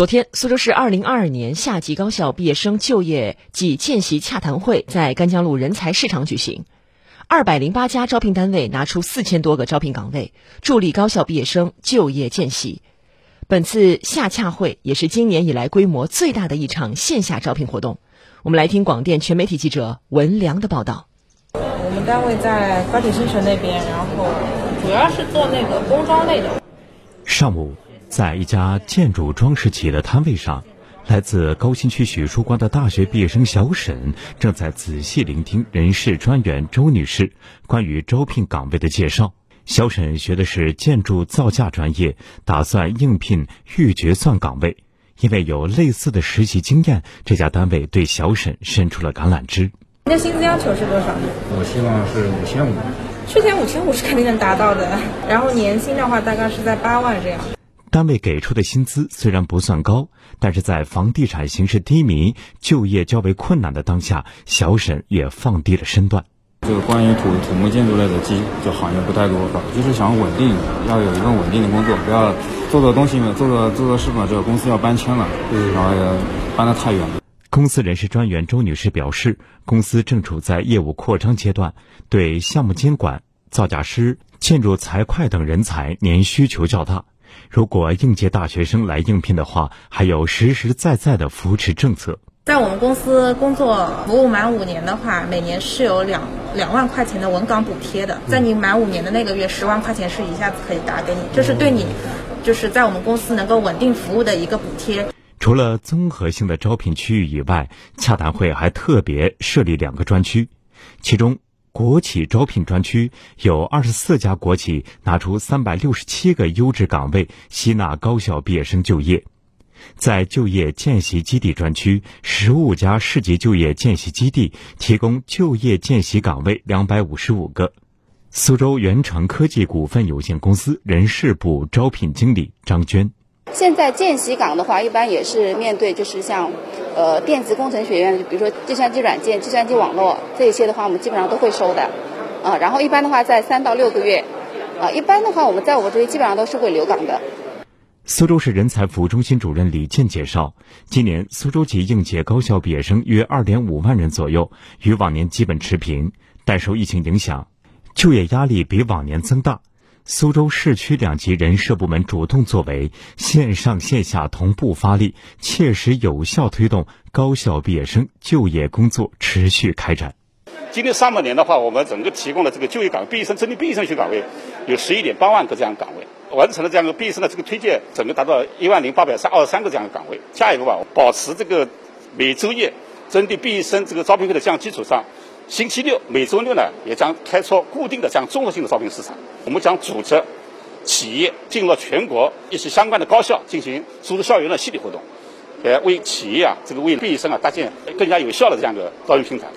昨天，苏州市2022年夏季高校毕业生就业暨见习洽谈会在甘江路人才市场举行。二百零八家招聘单位拿出四千多个招聘岗位，助力高校毕业生就业见习。本次夏洽会也是今年以来规模最大的一场线下招聘活动。我们来听广电全媒体记者文良的报道。我们单位在高铁新城那边，然后主要是做那个工装类的。上午。在一家建筑装饰企业的摊位上，来自高新区许书光的大学毕业生小沈正在仔细聆听人事专员周女士关于招聘岗位的介绍。小沈学的是建筑造价专业，打算应聘预决算岗位。因为有类似的实习经验，这家单位对小沈伸出了橄榄枝。你的薪资要求是多少？我希望是五千五。去年五千五是肯定能达到的，然后年薪的话大概是在八万这样。单位给出的薪资虽然不算高，但是在房地产形势低迷、就业较为困难的当下，小沈也放低了身段。这个关于土土木建筑类的机就行业不太多，就是想稳定，要有一份稳定的工作，不要做做东西嘛，做做做做事嘛，这个公司要搬迁了，然后也搬得太远了。公司人事专员周女士表示，公司正处在业务扩张阶段，对项目监管、造价师、建筑财会等人才年需求较大。如果应届大学生来应聘的话，还有实实在在的扶持政策。在我们公司工作服务满五年的话，每年是有两两万块钱的稳岗补贴的。在你满五年的那个月，十万块钱是一下子可以打给你，这是对你，就是在我们公司能够稳定服务的一个补贴。除了综合性的招聘区域以外，洽谈会还特别设立两个专区，其中。国企招聘专区有二十四家国企拿出三百六十七个优质岗位，吸纳高校毕业生就业；在就业见习基地专区，十五家市级就业见习基地提供就业见习岗位两百五十五个。苏州元成科技股份有限公司人事部招聘经理张娟。现在见习岗的话，一般也是面对就是像，呃，电子工程学院，比如说计算机软件、计算机网络这一些的话，我们基本上都会收的，啊，然后一般的话在三到六个月，啊，一般的话我们在我们这里基本上都是会留岗的。苏州市人才服务中心主任李健介绍，今年苏州籍应届高校毕业生约二点五万人左右，与往年基本持平，但受疫情影响，就业压力比往年增大。苏州市区两级人社部门主动作为，线上线下同步发力，切实有效推动高校毕业生就业工作持续开展。今年上半年的话，我们整个提供了这个就业岗位，毕业生针对毕业生学岗位有十一点八万个这样的岗位，完成了这样的毕业生的这个推荐，整个达到一万零八百三二十三个这样的岗位。下一步吧，保持这个每周一针对毕业生这个招聘会的这样基础上。星期六、每周六呢，也将开出固定的这样综合性的招聘市场。我们将组织企业进入全国一些相关的高校进行组织校园的系列活动，来为企业啊，这个为毕业生啊搭建更加有效的这样一个招聘平台。